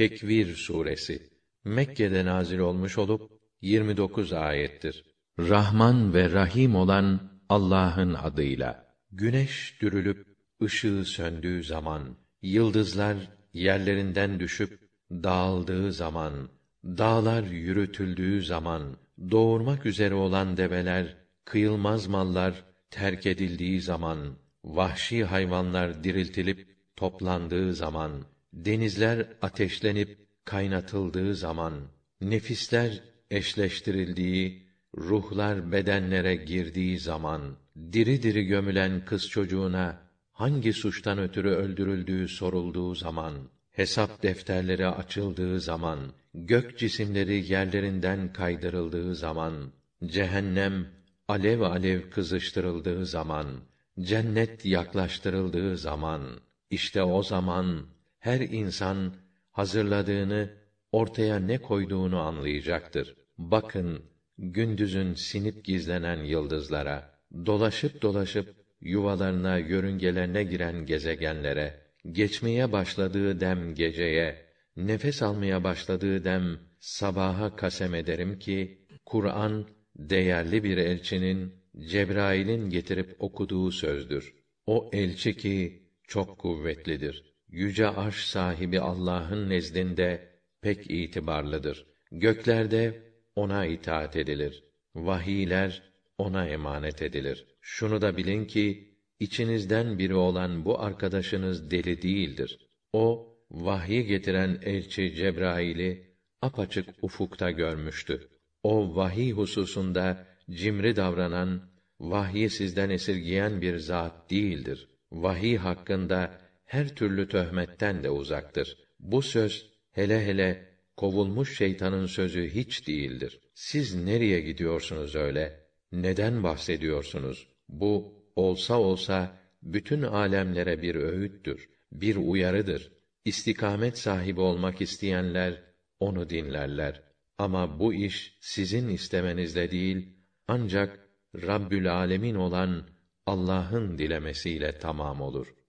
Tekvir suresi Mekke'de nazil olmuş olup 29 ayettir. Rahman ve Rahim olan Allah'ın adıyla. Güneş dürülüp ışığı söndüğü zaman, yıldızlar yerlerinden düşüp dağıldığı zaman, dağlar yürütüldüğü zaman, doğurmak üzere olan develer, kıyılmaz mallar terk edildiği zaman, vahşi hayvanlar diriltilip toplandığı zaman, denizler ateşlenip kaynatıldığı zaman, nefisler eşleştirildiği, ruhlar bedenlere girdiği zaman, diri diri gömülen kız çocuğuna hangi suçtan ötürü öldürüldüğü sorulduğu zaman, hesap defterleri açıldığı zaman, gök cisimleri yerlerinden kaydırıldığı zaman, cehennem alev alev kızıştırıldığı zaman, cennet yaklaştırıldığı zaman, işte o zaman her insan hazırladığını ortaya ne koyduğunu anlayacaktır. Bakın gündüzün sinip gizlenen yıldızlara, dolaşıp dolaşıp yuvalarına, yörüngelerine giren gezegenlere, geçmeye başladığı dem geceye, nefes almaya başladığı dem sabaha kasem ederim ki Kur'an değerli bir elçinin Cebrail'in getirip okuduğu sözdür. O elçi ki çok kuvvetlidir. Yüce arş sahibi Allah'ın nezdinde pek itibarlıdır. Göklerde ona itaat edilir. Vahiyler ona emanet edilir. Şunu da bilin ki içinizden biri olan bu arkadaşınız deli değildir. O vahyi getiren elçi Cebrail'i apaçık ufukta görmüştü. O vahiy hususunda cimri davranan, vahyi sizden esirgiyen bir zat değildir. Vahiy hakkında her türlü töhmetten de uzaktır. Bu söz hele hele kovulmuş şeytanın sözü hiç değildir. Siz nereye gidiyorsunuz öyle? Neden bahsediyorsunuz? Bu olsa olsa bütün alemlere bir öğüttür, bir uyarıdır. İstikamet sahibi olmak isteyenler onu dinlerler. Ama bu iş sizin istemenizle değil, ancak Rabbül Alemin olan Allah'ın dilemesiyle tamam olur.